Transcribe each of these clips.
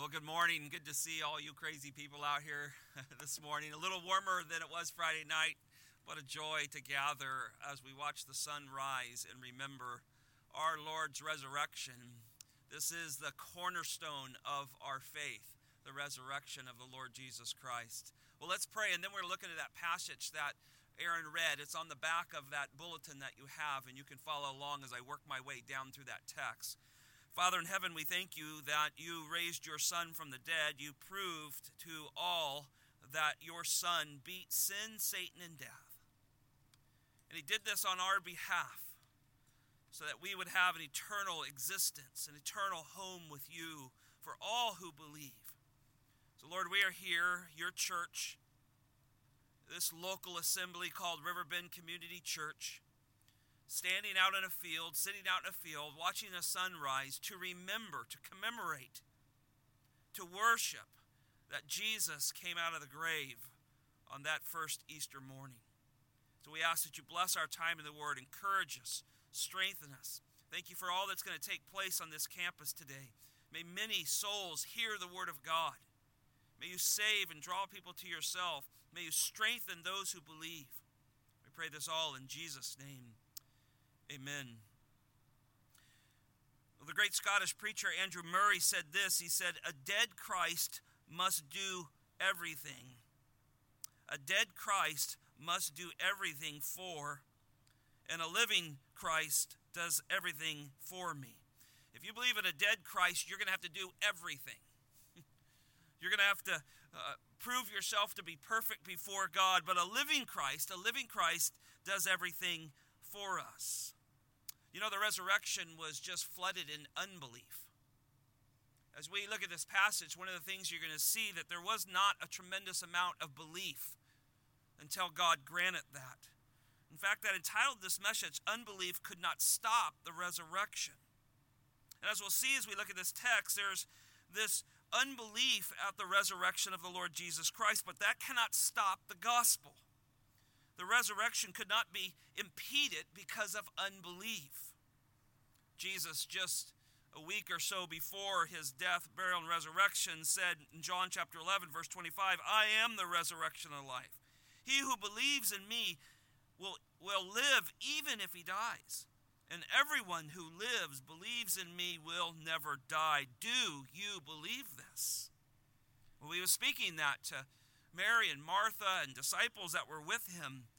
Well, good morning. Good to see all you crazy people out here this morning. A little warmer than it was Friday night. What a joy to gather as we watch the sun rise and remember our Lord's resurrection. This is the cornerstone of our faith, the resurrection of the Lord Jesus Christ. Well, let's pray, and then we're looking at that passage that Aaron read. It's on the back of that bulletin that you have, and you can follow along as I work my way down through that text. Father in heaven, we thank you that you raised your Son from the dead. You proved to all that your Son beat sin, Satan, and death. And he did this on our behalf so that we would have an eternal existence, an eternal home with you for all who believe. So, Lord, we are here, your church, this local assembly called Riverbend Community Church standing out in a field, sitting out in a field, watching the sunrise to remember, to commemorate, to worship that Jesus came out of the grave on that first Easter morning. So we ask that you bless our time in the Word, encourage us, strengthen us. Thank you for all that's going to take place on this campus today. May many souls hear the Word of God. May you save and draw people to yourself. May you strengthen those who believe. We pray this all in Jesus' name. Amen. Well, the great Scottish preacher Andrew Murray said this He said, A dead Christ must do everything. A dead Christ must do everything for, and a living Christ does everything for me. If you believe in a dead Christ, you're going to have to do everything. you're going to have to uh, prove yourself to be perfect before God, but a living Christ, a living Christ does everything for us. You know, the resurrection was just flooded in unbelief. As we look at this passage, one of the things you're going to see that there was not a tremendous amount of belief until God granted that. In fact, that entitled this message, Unbelief Could Not Stop the Resurrection. And as we'll see as we look at this text, there's this unbelief at the resurrection of the Lord Jesus Christ, but that cannot stop the gospel the resurrection could not be impeded because of unbelief. Jesus, just a week or so before his death, burial, and resurrection, said in John chapter 11, verse 25, I am the resurrection and life. He who believes in me will, will live even if he dies. And everyone who lives, believes in me, will never die. Do you believe this? Well, he was speaking that to Mary and Martha and disciples that were with him.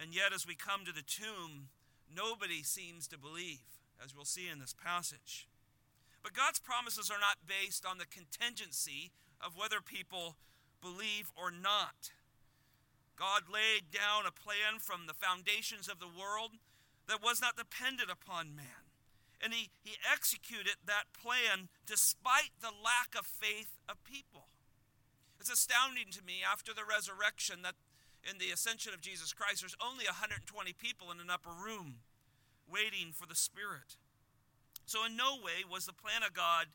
And yet, as we come to the tomb, nobody seems to believe, as we'll see in this passage. But God's promises are not based on the contingency of whether people believe or not. God laid down a plan from the foundations of the world that was not dependent upon man. And he, he executed that plan despite the lack of faith of people. It's astounding to me after the resurrection that in the ascension of Jesus Christ, there's only 120 people in an upper room waiting for the Spirit. So, in no way was the plan of God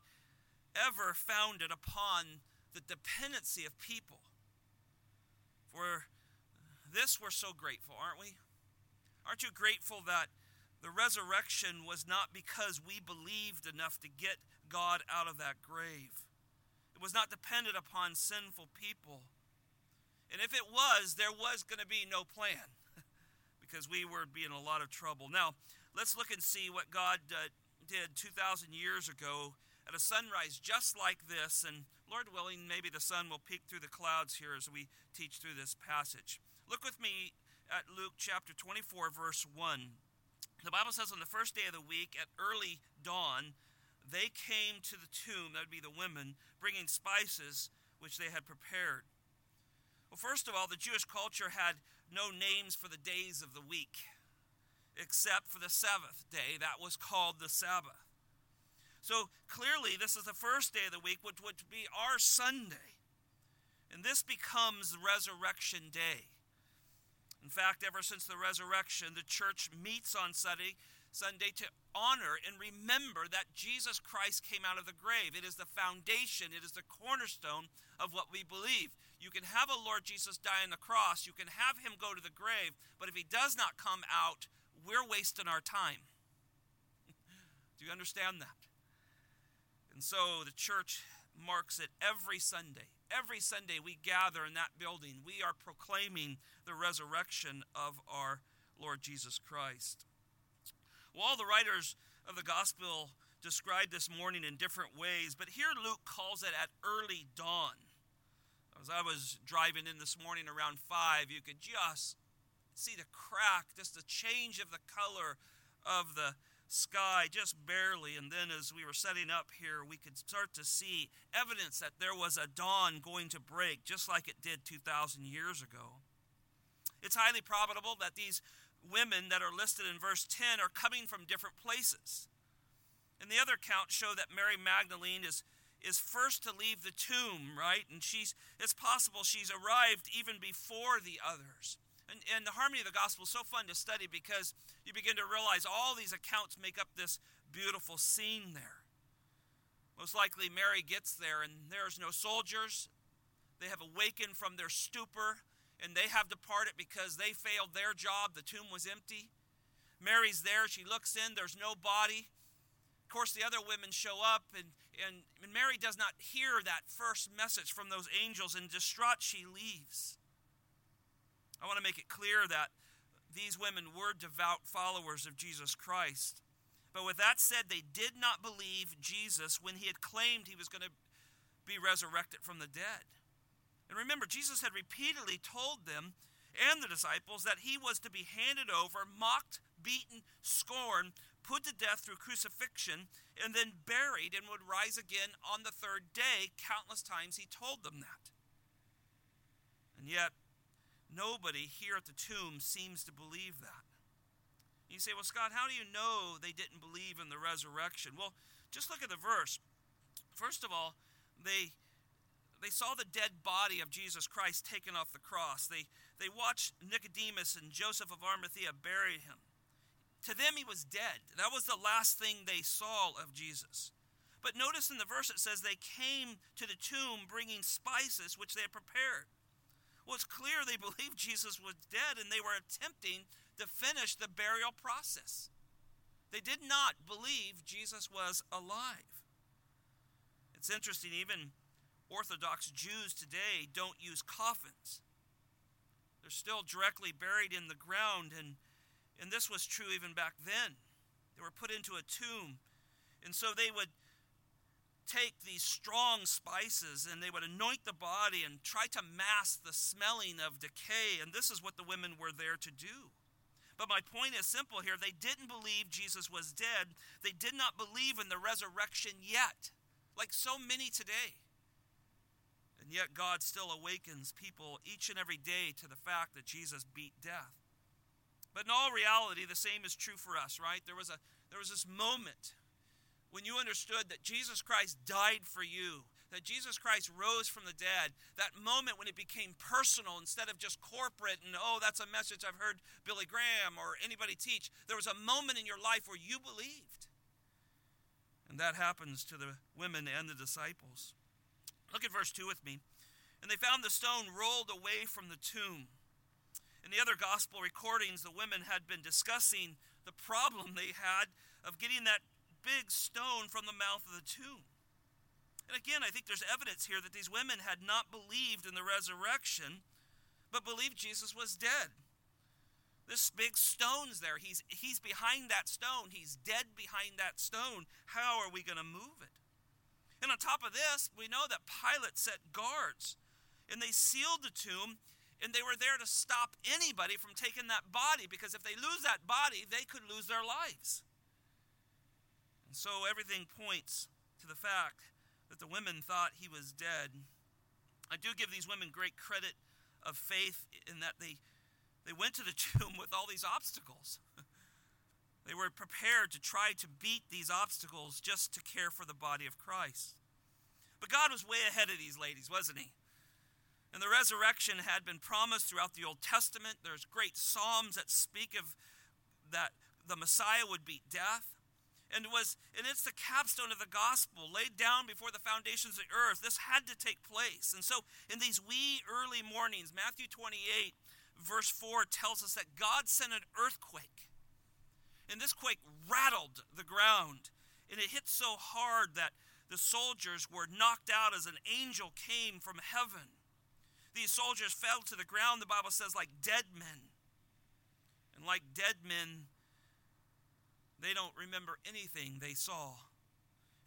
ever founded upon the dependency of people. For this, we're so grateful, aren't we? Aren't you grateful that the resurrection was not because we believed enough to get God out of that grave? It was not dependent upon sinful people. And if it was, there was going to be no plan because we were be in a lot of trouble. Now, let's look and see what God uh, did 2,000 years ago at a sunrise just like this. And Lord willing, maybe the sun will peek through the clouds here as we teach through this passage. Look with me at Luke chapter 24, verse 1. The Bible says on the first day of the week, at early dawn, they came to the tomb, that would be the women, bringing spices which they had prepared. Well, first of all, the Jewish culture had no names for the days of the week except for the seventh day. That was called the Sabbath. So clearly, this is the first day of the week, which would be our Sunday. And this becomes Resurrection Day. In fact, ever since the resurrection, the church meets on Sunday, Sunday to honor and remember that Jesus Christ came out of the grave. It is the foundation, it is the cornerstone of what we believe. You can have a Lord Jesus die on the cross, you can have him go to the grave, but if he does not come out, we're wasting our time. Do you understand that? And so the church marks it every Sunday. Every Sunday we gather in that building. We are proclaiming the resurrection of our Lord Jesus Christ. Well, all the writers of the gospel describe this morning in different ways, but here Luke calls it at early dawn. As I was driving in this morning around 5, you could just see the crack, just the change of the color of the sky just barely. And then as we were setting up here, we could start to see evidence that there was a dawn going to break, just like it did 2,000 years ago. It's highly probable that these women that are listed in verse 10 are coming from different places. And the other accounts show that Mary Magdalene is, is first to leave the tomb, right? And she's it's possible she's arrived even before the others. And, and the harmony of the gospel is so fun to study because you begin to realize all these accounts make up this beautiful scene there. Most likely, Mary gets there and there's no soldiers. They have awakened from their stupor and they have departed because they failed their job. The tomb was empty. Mary's there. She looks in. There's no body. Of course, the other women show up, and, and, and Mary does not hear that first message from those angels, and distraught, she leaves. I want to make it clear that these women were devout followers of Jesus Christ. But with that said, they did not believe Jesus when he had claimed he was going to be resurrected from the dead. And remember, Jesus had repeatedly told them and the disciples that he was to be handed over, mocked, beaten, scorned, put to death through crucifixion, and then buried and would rise again on the third day. Countless times he told them that. And yet, Nobody here at the tomb seems to believe that. You say, well, Scott, how do you know they didn't believe in the resurrection? Well, just look at the verse. First of all, they they saw the dead body of Jesus Christ taken off the cross. They they watched Nicodemus and Joseph of Arimathea bury him. To them he was dead. That was the last thing they saw of Jesus. But notice in the verse it says they came to the tomb bringing spices which they had prepared. Well, it's clear they believed Jesus was dead and they were attempting to finish the burial process. They did not believe Jesus was alive. It's interesting, even Orthodox Jews today don't use coffins. They're still directly buried in the ground, and, and this was true even back then. They were put into a tomb. And so they would take these strong spices and they would anoint the body and try to mask the smelling of decay. And this is what the women were there to do. But my point is simple here. They didn't believe Jesus was dead, they did not believe in the resurrection yet, like so many today. And yet, God still awakens people each and every day to the fact that Jesus beat death. But in all reality, the same is true for us, right? There was, a, there was this moment when you understood that Jesus Christ died for you, that Jesus Christ rose from the dead, that moment when it became personal instead of just corporate and, oh, that's a message I've heard Billy Graham or anybody teach, there was a moment in your life where you believed. And that happens to the women and the disciples. Look at verse 2 with me. And they found the stone rolled away from the tomb. In the other gospel recordings, the women had been discussing the problem they had of getting that big stone from the mouth of the tomb. And again, I think there's evidence here that these women had not believed in the resurrection, but believed Jesus was dead. This big stone's there. He's, he's behind that stone. He's dead behind that stone. How are we going to move it? And on top of this, we know that Pilate set guards, and they sealed the tomb, and they were there to stop anybody from taking that body, because if they lose that body, they could lose their lives. And so everything points to the fact that the women thought he was dead. I do give these women great credit of faith in that they, they went to the tomb with all these obstacles. they were prepared to try to beat these obstacles just to care for the body of Christ. But God was way ahead of these ladies, wasn't he? And the resurrection had been promised throughout the Old Testament. There's great psalms that speak of that the Messiah would beat death. And was and it's the capstone of the gospel laid down before the foundations of the earth. This had to take place. And so in these wee early mornings matthew 28 verse 4 tells us that god sent an earthquake. And this quake rattled the ground. And it hit so hard that the soldiers were knocked out as an angel came from heaven. These soldiers fell to the ground, the Bible says, like dead men. And like dead men, they don't remember anything they saw.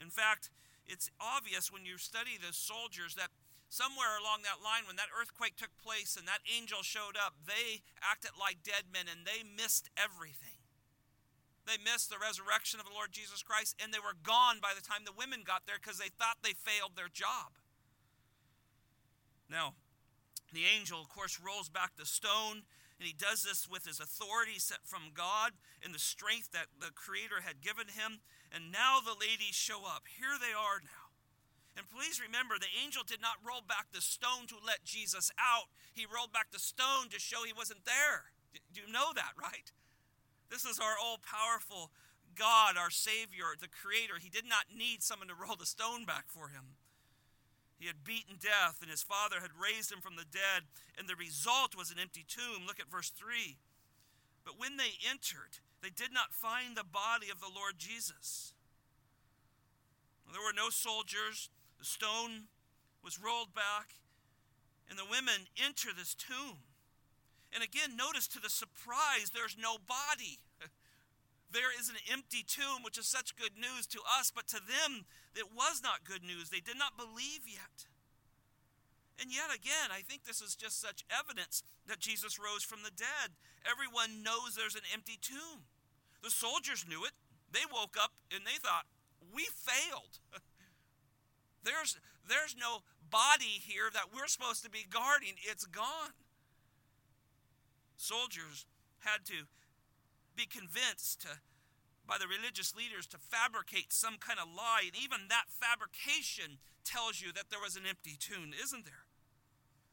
In fact, it's obvious when you study the soldiers that somewhere along that line, when that earthquake took place and that angel showed up, they acted like dead men and they missed everything. They missed the resurrection of the Lord Jesus Christ, and they were gone by the time the women got there because they thought they failed their job. Now, the angel, of course, rolls back the stone, and he does this with his authority set from God and the strength that the Creator had given him. And now the ladies show up. Here they are now. And please remember, the angel did not roll back the stone to let Jesus out. He rolled back the stone to show he wasn't there. Do you know that, right? This is our all powerful God, our Savior, the Creator. He did not need someone to roll the stone back for him. He had beaten death, and his Father had raised him from the dead, and the result was an empty tomb. Look at verse 3. But when they entered, they did not find the body of the Lord Jesus. There were no soldiers, the stone was rolled back, and the women enter this tomb. And again, notice to the surprise, there's no body. There is an empty tomb, which is such good news to us, but to them, it was not good news. They did not believe yet. And yet again, I think this is just such evidence that Jesus rose from the dead. Everyone knows there's an empty tomb. The soldiers knew it. They woke up and they thought, we failed. there's, there's no body here that we're supposed to be guarding. It's gone soldiers had to be convinced to, by the religious leaders to fabricate some kind of lie. And even that fabrication tells you that there was an empty tomb, isn't there?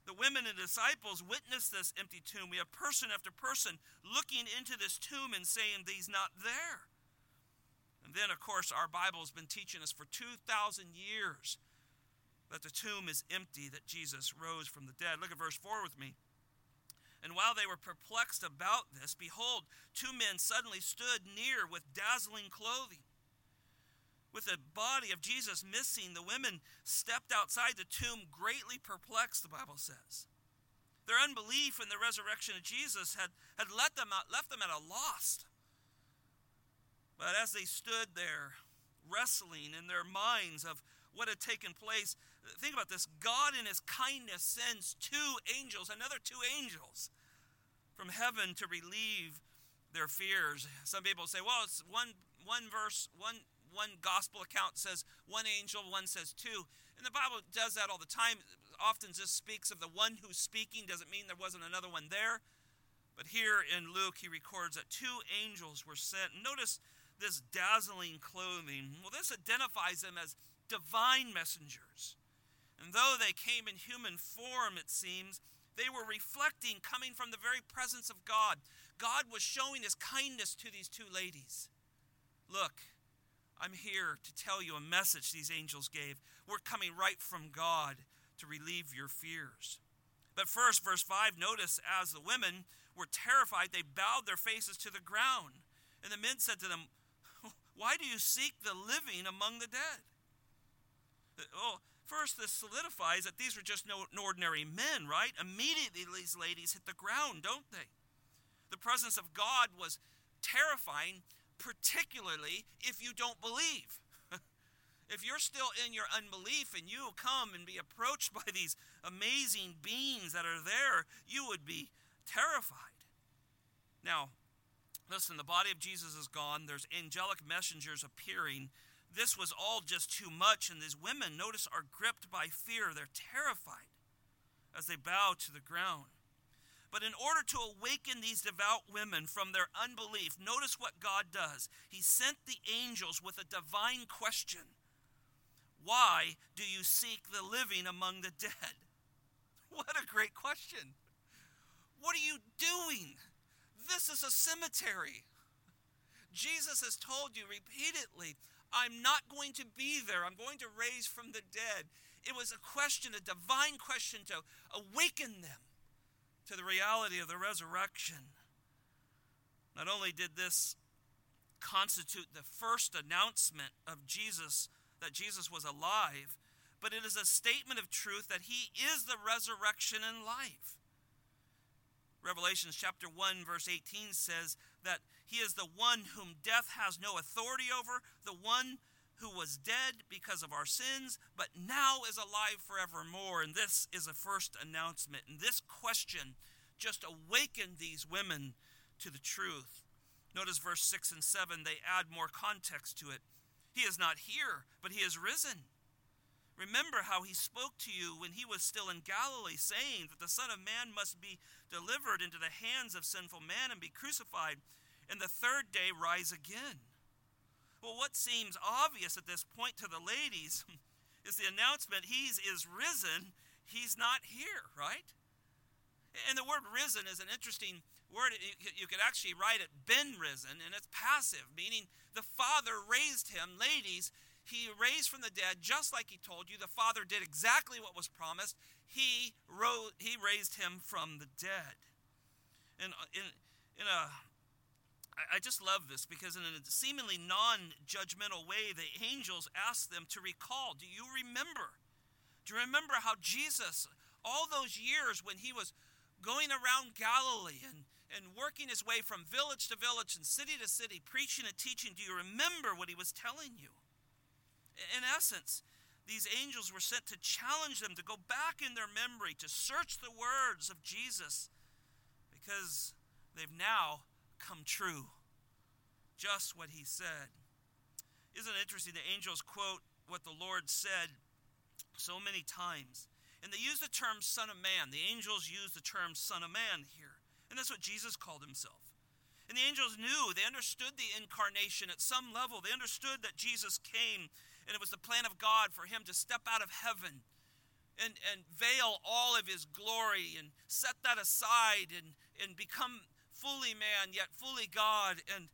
The women and disciples witnessed this empty tomb. We have person after person looking into this tomb and saying, He's not there. And then, of course, our Bible has been teaching us for 2,000 years that the tomb is empty, that Jesus rose from the dead. Look at verse 4 with me. And while they were perplexed about this, behold, two men suddenly stood near with dazzling clothing. With the body of Jesus missing, the women stepped outside the tomb, greatly perplexed, the Bible says. Their unbelief in the resurrection of Jesus had, had let them out, left them at a loss. But as they stood there, wrestling in their minds of what had taken place, think about this God, in his kindness, sends two angels, another two angels from heaven to relieve their fears. Some people say, well, it's one, one verse, one, one gospel account says one angel, one says two. And the Bible does that all the time. It Often just speaks of the one who's speaking, doesn't mean there wasn't another one there. But here in Luke, he records that two angels were sent. Notice this dazzling clothing. Well, this identifies them as divine messengers. And though they came in human form, it seems, they were reflecting coming from the very presence of God. God was showing his kindness to these two ladies. Look, I'm here to tell you a message these angels gave. We're coming right from God to relieve your fears. But first, verse 5, notice as the women were terrified, they bowed their faces to the ground. And the men said to them, Why do you seek the living among the dead? Oh, First, this solidifies that these were just no ordinary men, right? Immediately, these ladies hit the ground, don't they? The presence of God was terrifying, particularly if you don't believe. if you're still in your unbelief and you come and be approached by these amazing beings that are there, you would be terrified. Now, listen, the body of Jesus is gone. There's angelic messengers appearing this was all just too much, and these women, notice, are gripped by fear. They're terrified as they bow to the ground. But in order to awaken these devout women from their unbelief, notice what God does. He sent the angels with a divine question Why do you seek the living among the dead? What a great question. What are you doing? This is a cemetery. Jesus has told you repeatedly I'm not going to be there. I'm going to raise from the dead. It was a question, a divine question to awaken them to the reality of the resurrection. Not only did this constitute the first announcement of Jesus, that Jesus was alive, but it is a statement of truth that he is the resurrection and life. Revelations chapter 1 verse 18 says that he is the one whom death has no authority over, the one who was dead because of our sins, but now is alive forevermore. And this is a first announcement. And this question just awakened these women to the truth. Notice verse 6 and 7, they add more context to it. He is not here, but he is risen. Remember how he spoke to you when he was still in Galilee, saying that the Son of Man must be delivered into the hands of sinful men and be crucified, and the third day rise again. Well, what seems obvious at this point to the ladies is the announcement He's is risen, He's not here, right? And the word risen is an interesting word. You could actually write it been risen, and it's passive, meaning the Father raised him. Ladies, he raised from the dead, just like he told you. The Father did exactly what was promised. He, rose, he raised him from the dead. And uh, in, in a I just love this because, in a seemingly non judgmental way, the angels ask them to recall Do you remember? Do you remember how Jesus, all those years when he was going around Galilee and, and working his way from village to village and city to city, preaching and teaching, do you remember what he was telling you? In essence, these angels were sent to challenge them to go back in their memory, to search the words of Jesus, because they've now come true. Just what he said. Isn't it interesting? The angels quote what the Lord said so many times. And they use the term Son of Man. The angels use the term Son of Man here. And that's what Jesus called himself. And the angels knew, they understood the incarnation at some level. They understood that Jesus came and it was the plan of God for him to step out of heaven and, and veil all of his glory and set that aside and, and become fully man, yet fully God, and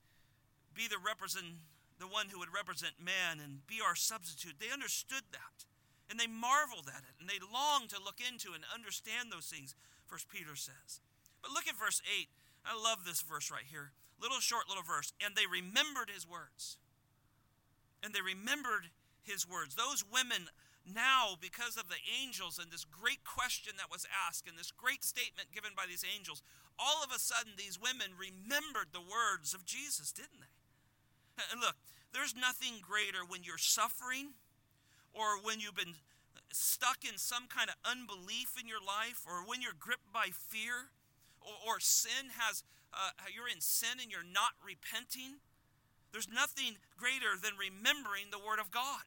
be the represent the one who would represent man and be our substitute. They understood that. And they marveled at it. And they longed to look into and understand those things, First Peter says. But look at verse 8. I love this verse right here. Little short little verse. And they remembered his words. And they remembered his words. Those women now, because of the angels and this great question that was asked and this great statement given by these angels, all of a sudden these women remembered the words of Jesus, didn't they? And look, there's nothing greater when you're suffering or when you've been stuck in some kind of unbelief in your life or when you're gripped by fear or, or sin has, uh, you're in sin and you're not repenting. There's nothing greater than remembering the Word of God.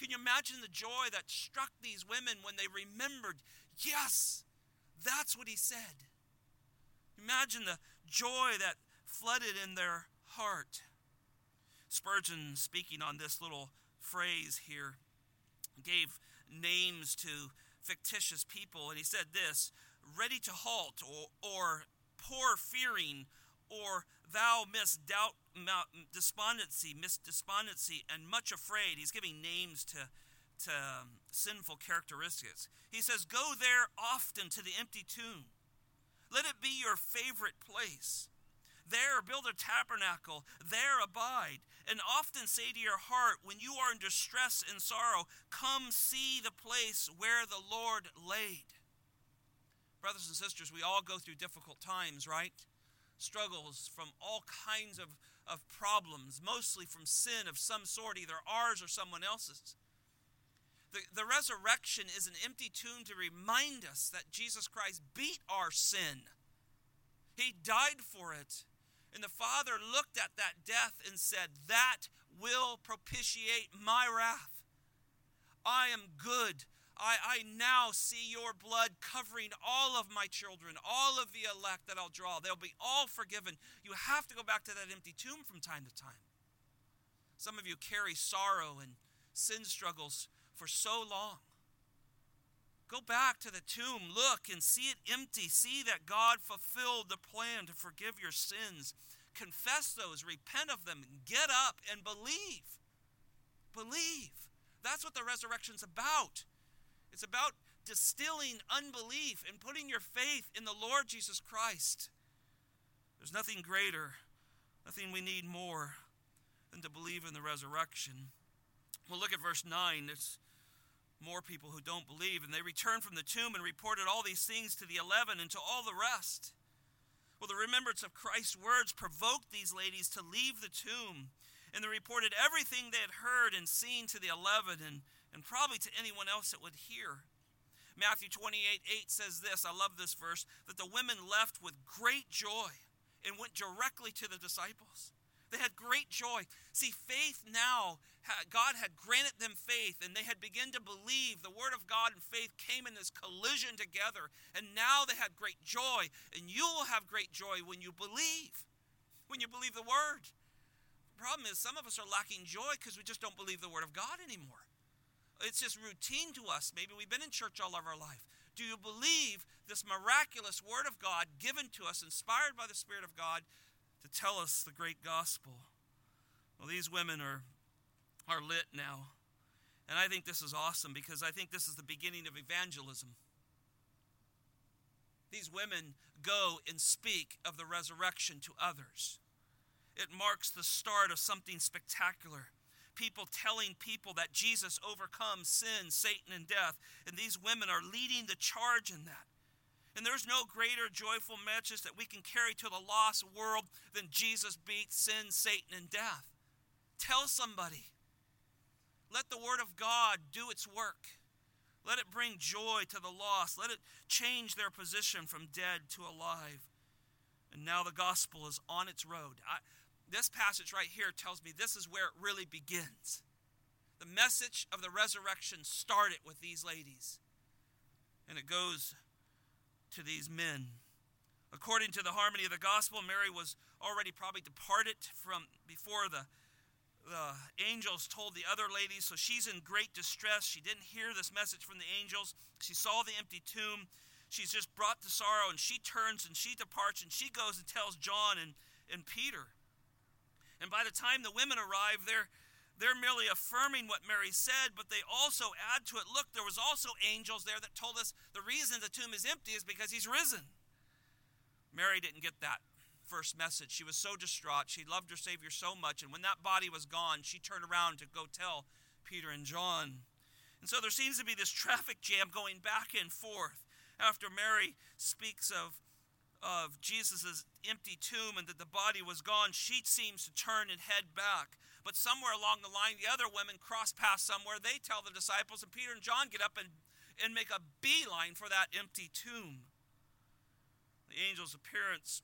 Can you imagine the joy that struck these women when they remembered, yes, that's what he said? Imagine the joy that flooded in their heart. Spurgeon, speaking on this little phrase here, gave names to fictitious people, and he said this ready to halt, or, or poor fearing, or thou misdoubt despondency, despondency, and much afraid. He's giving names to, to um, sinful characteristics. He says, Go there often to the empty tomb. Let it be your favorite place. There build a tabernacle, there abide, and often say to your heart, when you are in distress and sorrow, Come see the place where the Lord laid. Brothers and sisters, we all go through difficult times, right? Struggles from all kinds of, of problems, mostly from sin of some sort, either ours or someone else's. The, the resurrection is an empty tomb to remind us that Jesus Christ beat our sin. He died for it. And the Father looked at that death and said, That will propitiate my wrath. I am good. I, I now see your blood covering all of my children, all of the elect that I'll draw. They'll be all forgiven. You have to go back to that empty tomb from time to time. Some of you carry sorrow and sin struggles for so long. Go back to the tomb, look and see it empty. See that God fulfilled the plan to forgive your sins. Confess those, repent of them, get up and believe. Believe. That's what the resurrection's about. It's about distilling unbelief and putting your faith in the Lord Jesus Christ. There's nothing greater, nothing we need more than to believe in the resurrection. Well, look at verse 9. There's more people who don't believe. And they returned from the tomb and reported all these things to the eleven and to all the rest. Well, the remembrance of Christ's words provoked these ladies to leave the tomb. And they reported everything they had heard and seen to the eleven and, and probably to anyone else that would hear. Matthew 28 8 says this I love this verse that the women left with great joy and went directly to the disciples. They had great joy. See, faith now, God had granted them faith, and they had begun to believe. The Word of God and faith came in this collision together, and now they had great joy. And you will have great joy when you believe, when you believe the Word. The problem is, some of us are lacking joy because we just don't believe the Word of God anymore. It's just routine to us. Maybe we've been in church all of our life. Do you believe this miraculous Word of God given to us, inspired by the Spirit of God, to tell us the great gospel. Well, these women are, are lit now. And I think this is awesome because I think this is the beginning of evangelism. These women go and speak of the resurrection to others. It marks the start of something spectacular. People telling people that Jesus overcomes sin, Satan, and death. And these women are leading the charge in that. And there's no greater joyful message that we can carry to the lost world than Jesus beat sin, Satan, and death. Tell somebody. Let the Word of God do its work. Let it bring joy to the lost. Let it change their position from dead to alive. And now the gospel is on its road. I, this passage right here tells me this is where it really begins. The message of the resurrection started with these ladies. And it goes to these men. According to the harmony of the gospel, Mary was already probably departed from before the, the angels told the other ladies, so she's in great distress. She didn't hear this message from the angels. She saw the empty tomb. She's just brought to sorrow, and she turns and she departs, and she goes and tells John and, and Peter. And by the time the women arrive, they're they're merely affirming what Mary said, but they also add to it look, there was also angels there that told us the reason the tomb is empty is because he's risen. Mary didn't get that first message. She was so distraught. She loved her Savior so much. And when that body was gone, she turned around to go tell Peter and John. And so there seems to be this traffic jam going back and forth after Mary speaks of, of Jesus' empty tomb and that the body was gone. She seems to turn and head back. But somewhere along the line, the other women cross past somewhere. They tell the disciples, and Peter and John get up and, and make a beeline for that empty tomb. The angel's appearance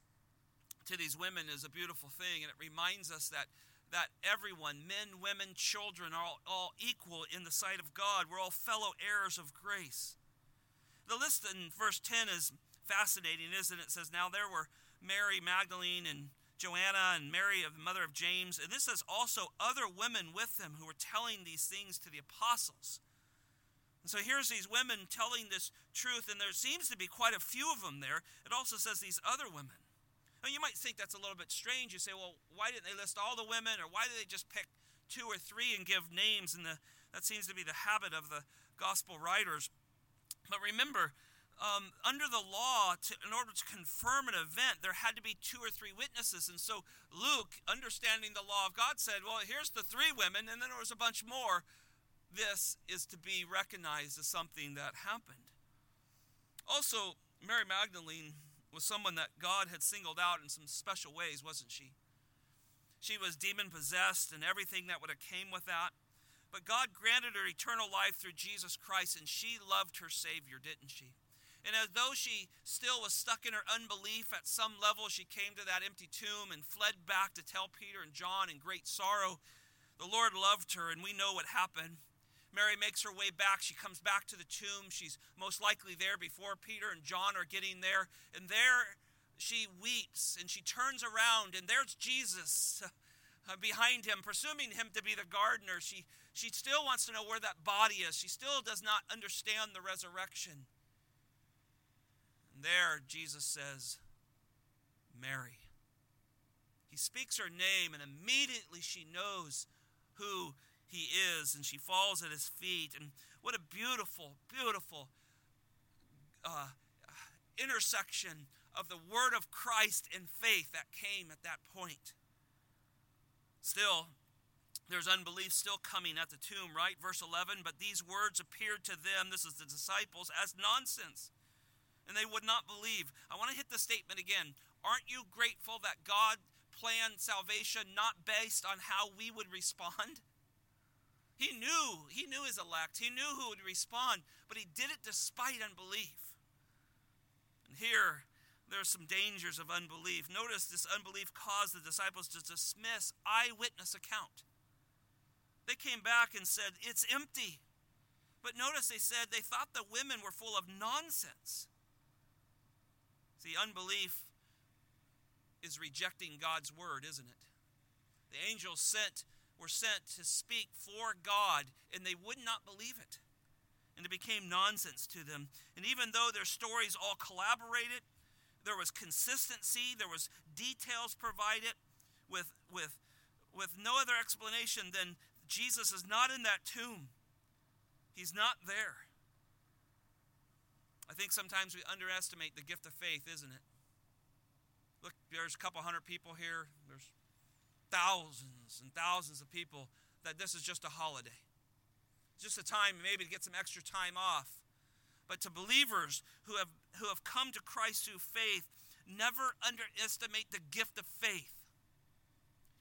to these women is a beautiful thing, and it reminds us that, that everyone, men, women, children, are all, all equal in the sight of God. We're all fellow heirs of grace. The list in verse 10 is fascinating, isn't it? It says, Now there were Mary Magdalene and Joanna and Mary, the mother of James. And this says also other women with them who were telling these things to the apostles. And so here's these women telling this truth, and there seems to be quite a few of them there. It also says these other women. Now you might think that's a little bit strange. You say, well, why didn't they list all the women, or why did they just pick two or three and give names? And the, that seems to be the habit of the gospel writers. But remember, um, under the law, to, in order to confirm an event, there had to be two or three witnesses. And so Luke, understanding the law of God, said, Well, here's the three women, and then there was a bunch more. This is to be recognized as something that happened. Also, Mary Magdalene was someone that God had singled out in some special ways, wasn't she? She was demon possessed and everything that would have came with that. But God granted her eternal life through Jesus Christ, and she loved her Savior, didn't she? And as though she still was stuck in her unbelief at some level, she came to that empty tomb and fled back to tell Peter and John in great sorrow. The Lord loved her, and we know what happened. Mary makes her way back. She comes back to the tomb. She's most likely there before Peter and John are getting there. And there she weeps and she turns around, and there's Jesus behind him, presuming him to be the gardener. She, she still wants to know where that body is. She still does not understand the resurrection. And there, Jesus says, Mary. He speaks her name, and immediately she knows who he is, and she falls at his feet. And what a beautiful, beautiful uh, intersection of the word of Christ and faith that came at that point. Still, there's unbelief still coming at the tomb, right? Verse 11, but these words appeared to them, this is the disciples, as nonsense. And they would not believe. I want to hit the statement again. Aren't you grateful that God planned salvation not based on how we would respond? He knew, he knew his elect. He knew who would respond, but he did it despite unbelief. And here, there's some dangers of unbelief. Notice this unbelief caused the disciples to dismiss eyewitness account. They came back and said, It's empty. But notice they said they thought the women were full of nonsense. See, unbelief is rejecting God's word, isn't it? The angels sent were sent to speak for God, and they would not believe it. And it became nonsense to them. And even though their stories all collaborated, there was consistency, there was details provided with with with no other explanation than Jesus is not in that tomb. He's not there. I think sometimes we underestimate the gift of faith, isn't it? Look, there's a couple hundred people here. There's thousands and thousands of people that this is just a holiday. Just a time maybe to get some extra time off. But to believers who have who have come to Christ through faith, never underestimate the gift of faith.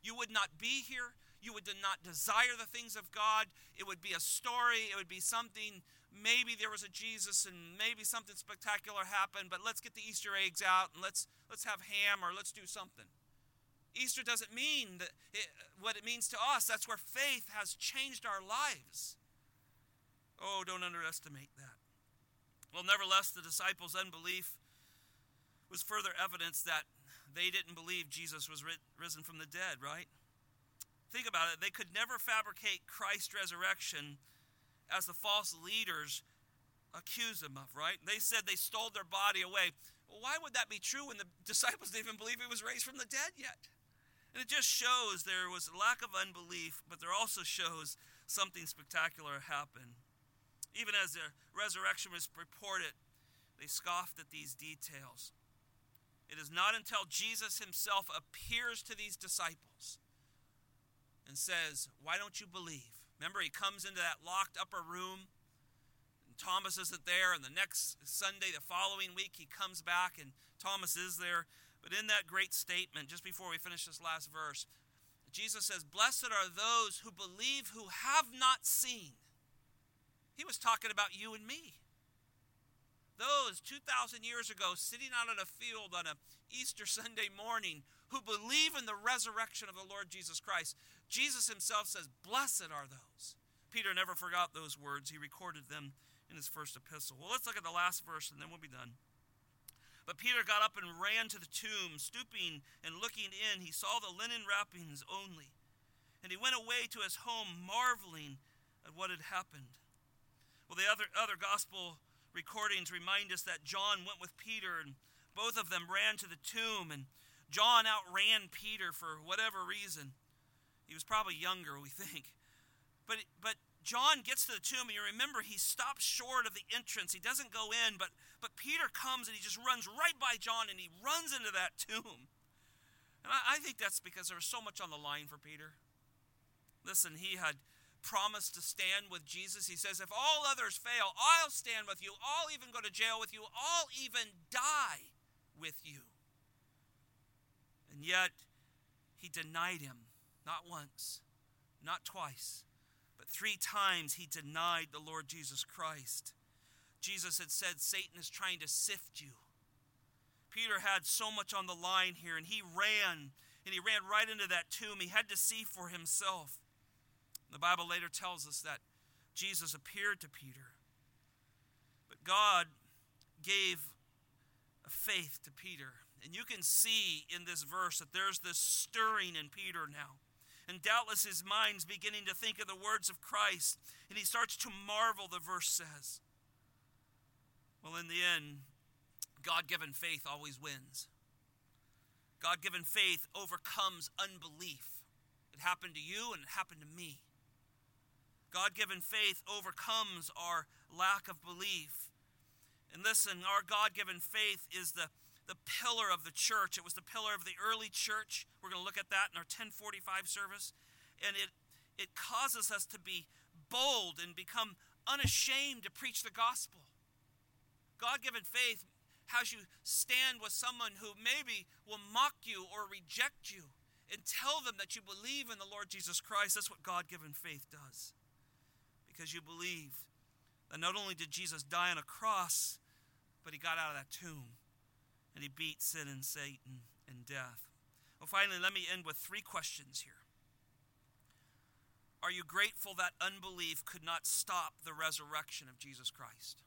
You would not be here you would not desire the things of God. It would be a story. It would be something. Maybe there was a Jesus and maybe something spectacular happened, but let's get the Easter eggs out and let's let's have ham or let's do something. Easter doesn't mean that it, what it means to us. That's where faith has changed our lives. Oh, don't underestimate that. Well, nevertheless, the disciples' unbelief was further evidence that they didn't believe Jesus was risen from the dead, right? Think about it. They could never fabricate Christ's resurrection as the false leaders accuse them of, right? They said they stole their body away. Well, why would that be true when the disciples didn't even believe he was raised from the dead yet? And it just shows there was a lack of unbelief, but there also shows something spectacular happened. Even as the resurrection was reported, they scoffed at these details. It is not until Jesus himself appears to these disciples and says, Why don't you believe? Remember, he comes into that locked upper room, and Thomas isn't there, and the next Sunday, the following week, he comes back, and Thomas is there. But in that great statement, just before we finish this last verse, Jesus says, Blessed are those who believe who have not seen. He was talking about you and me. Those 2,000 years ago, sitting out on a field on a Easter Sunday morning, who believe in the resurrection of the Lord Jesus Christ. Jesus himself says, Blessed are those. Peter never forgot those words. He recorded them in his first epistle. Well, let's look at the last verse and then we'll be done. But Peter got up and ran to the tomb, stooping and looking in. He saw the linen wrappings only. And he went away to his home, marveling at what had happened. Well, the other, other gospel recordings remind us that John went with Peter, and both of them ran to the tomb. And John outran Peter for whatever reason. He was probably younger, we think. But, but John gets to the tomb, and you remember he stops short of the entrance. He doesn't go in, but, but Peter comes and he just runs right by John and he runs into that tomb. And I, I think that's because there was so much on the line for Peter. Listen, he had promised to stand with Jesus. He says, If all others fail, I'll stand with you. I'll even go to jail with you. I'll even die with you. And yet, he denied him not once, not twice, but three times he denied the Lord Jesus Christ. Jesus had said, Satan is trying to sift you. Peter had so much on the line here, and he ran, and he ran right into that tomb. He had to see for himself. The Bible later tells us that Jesus appeared to Peter. But God gave a faith to Peter and you can see in this verse that there's this stirring in Peter now. And doubtless his mind's beginning to think of the words of Christ. And he starts to marvel, the verse says. Well, in the end, God given faith always wins. God given faith overcomes unbelief. It happened to you and it happened to me. God given faith overcomes our lack of belief. And listen, our God given faith is the the pillar of the church. It was the pillar of the early church. We're going to look at that in our 1045 service. And it it causes us to be bold and become unashamed to preach the gospel. God given faith has you stand with someone who maybe will mock you or reject you and tell them that you believe in the Lord Jesus Christ. That's what God given faith does. Because you believe that not only did Jesus die on a cross, but he got out of that tomb and he beat sin and Satan and death. Well, finally, let me end with three questions here. Are you grateful that unbelief could not stop the resurrection of Jesus Christ?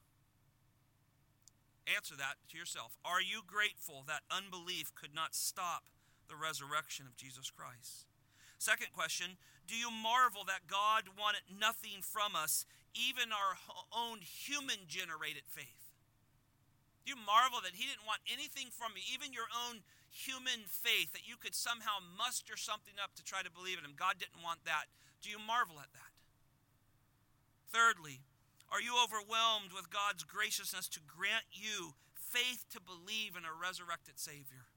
Answer that to yourself. Are you grateful that unbelief could not stop the resurrection of Jesus Christ? Second question Do you marvel that God wanted nothing from us, even our own human generated faith? Do you marvel that He didn't want anything from you, even your own human faith, that you could somehow muster something up to try to believe in Him? God didn't want that. Do you marvel at that? Thirdly, are you overwhelmed with God's graciousness to grant you faith to believe in a resurrected Savior?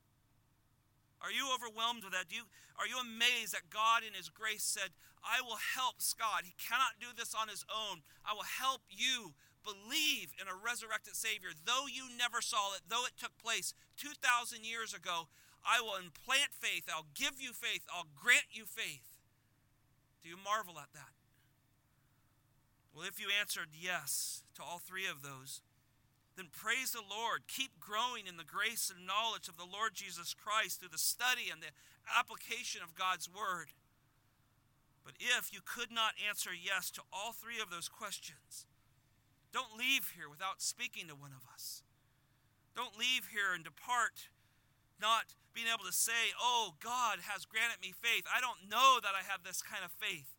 Are you overwhelmed with that? Do you, are you amazed that God, in His grace, said, I will help Scott. He cannot do this on his own. I will help you believe in a resurrected Savior. Though you never saw it, though it took place 2,000 years ago, I will implant faith. I'll give you faith. I'll grant you faith. Do you marvel at that? Well, if you answered yes to all three of those, then praise the Lord. Keep growing in the grace and knowledge of the Lord Jesus Christ through the study and the application of God's Word. But if you could not answer yes to all three of those questions, don't leave here without speaking to one of us. Don't leave here and depart not being able to say, Oh, God has granted me faith. I don't know that I have this kind of faith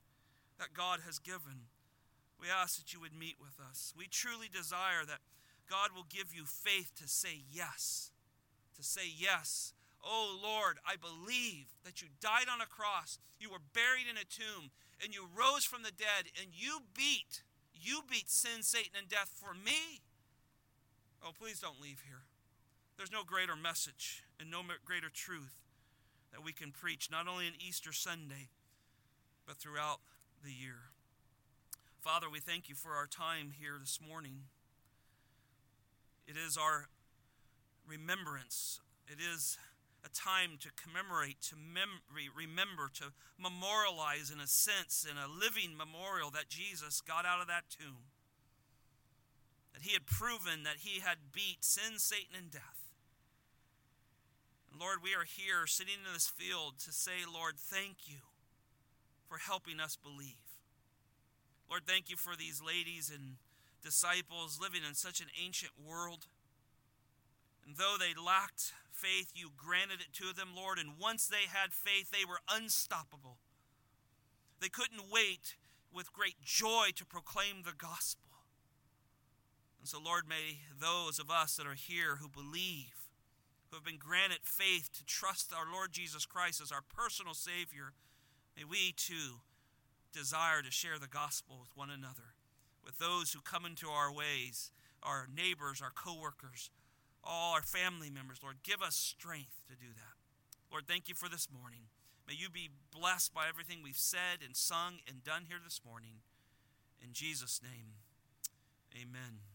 that God has given. We ask that you would meet with us. We truly desire that God will give you faith to say yes. To say yes. Oh Lord, I believe that you died on a cross, you were buried in a tomb, and you rose from the dead, and you beat, you beat sin, Satan, and death for me. Oh, please don't leave here. There's no greater message and no greater truth that we can preach, not only on Easter Sunday, but throughout the year. Father, we thank you for our time here this morning. It is our remembrance. It is a time to commemorate, to mem- remember, to memorialize in a sense, in a living memorial that Jesus got out of that tomb. That he had proven that he had beat sin, Satan, and death. And Lord, we are here sitting in this field to say, Lord, thank you for helping us believe. Lord, thank you for these ladies and disciples living in such an ancient world. And though they lacked faith, you granted it to them, Lord. And once they had faith, they were unstoppable. They couldn't wait with great joy to proclaim the gospel. And so, Lord, may those of us that are here who believe, who have been granted faith to trust our Lord Jesus Christ as our personal Savior, may we too desire to share the gospel with one another, with those who come into our ways, our neighbors, our coworkers, all our family members. Lord, give us strength to do that. Lord, thank you for this morning. May you be blessed by everything we've said and sung and done here this morning. In Jesus' name, amen.